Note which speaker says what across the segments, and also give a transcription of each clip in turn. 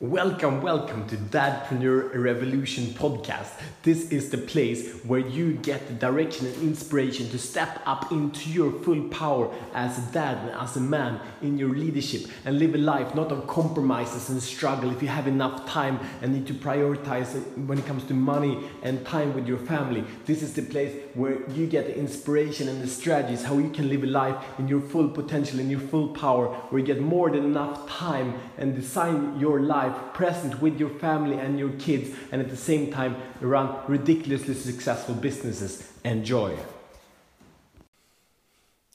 Speaker 1: Welcome, welcome to Dadpreneur Revolution podcast. This is the place where you get the direction and inspiration to step up into your full power as a dad and as a man in your leadership and live a life not of compromises and struggle if you have enough time and need to prioritize when it comes to money and time with your family. This is the place where you get the inspiration and the strategies how you can live a life in your full potential, in your full power, where you get more than enough time and design your life present with your family and your kids, and at the same time run ridiculously successful businesses. Enjoy.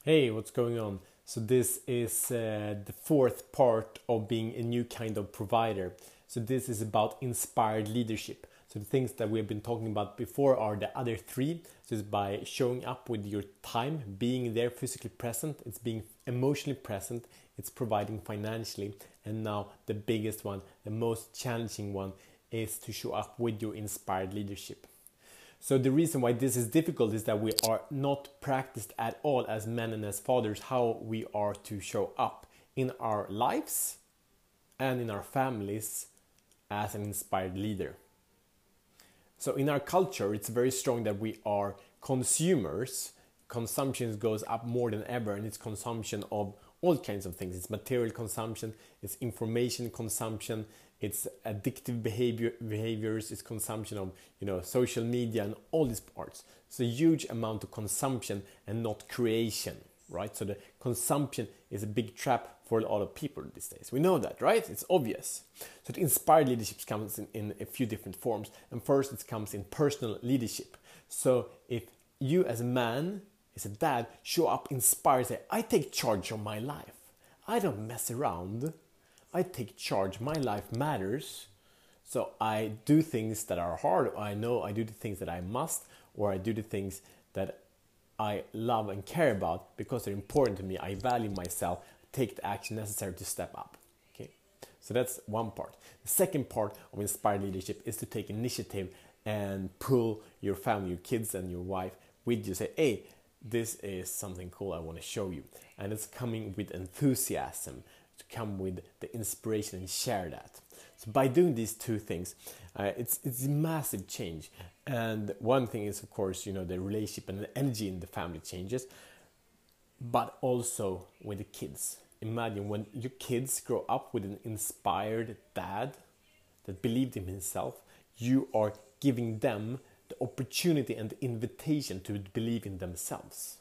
Speaker 2: Hey, what's going on? So, this is uh, the fourth part of being a new kind of provider. So, this is about inspired leadership. So the things that we've been talking about before are the other three. So it's by showing up with your time, being there physically present, it's being emotionally present, it's providing financially, and now the biggest one, the most challenging one, is to show up with your inspired leadership. So the reason why this is difficult is that we are not practiced at all as men and as fathers how we are to show up in our lives and in our families as an inspired leader. So in our culture, it's very strong that we are consumers. Consumption goes up more than ever, and it's consumption of all kinds of things. It's material consumption, it's information consumption, it's addictive behavior behaviors, it's consumption of you know social media and all these parts. It's a huge amount of consumption and not creation, right? So the consumption is a big trap for a lot of people these days. We know that, right? It's obvious. So the inspired leadership comes in, in a few different forms. And first, it comes in personal leadership. So if you as a man, as a dad, show up inspired, say, I take charge of my life. I don't mess around. I take charge. My life matters. So I do things that are hard. I know I do the things that I must, or I do the things that I love and care about because they're important to me. I value myself take the action necessary to step up. Okay, so that's one part. The second part of inspired leadership is to take initiative and pull your family, your kids, and your wife with you. Say, hey, this is something cool I want to show you, and it's coming with enthusiasm to come with the inspiration and share that. So by doing these two things, uh, it's it's a massive change. And one thing is, of course, you know, the relationship and the energy in the family changes but also with the kids. Imagine when your kids grow up with an inspired dad that believed in himself, you are giving them the opportunity and the invitation to believe in themselves.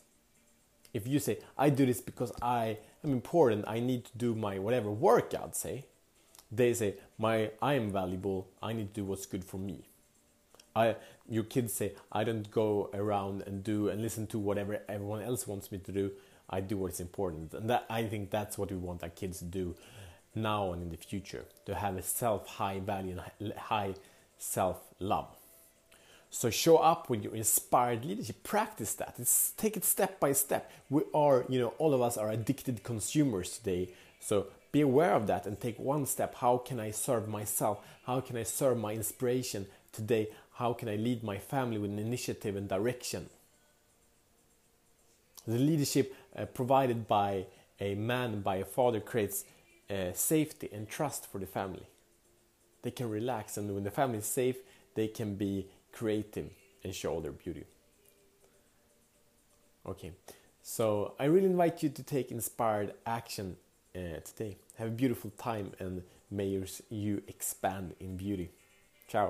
Speaker 2: If you say, I do this because I am important, I need to do my whatever workout, say, they say, my, I am valuable, I need to do what's good for me. I, your kids say, I don't go around and do and listen to whatever everyone else wants me to do. I do what's important, and that I think that's what we want our kids to do now and in the future to have a self high value and high self love. So show up with your inspired leadership. Practice that. It's, take it step by step. We are, you know, all of us are addicted consumers today. So be aware of that and take one step. How can I serve myself? How can I serve my inspiration today? How can I lead my family with an initiative and direction? The leadership uh, provided by a man, by a father, creates uh, safety and trust for the family. They can relax, and when the family is safe, they can be creative and show their beauty. Okay, so I really invite you to take inspired action uh, today. Have a beautiful time, and may you expand in beauty. Ciao.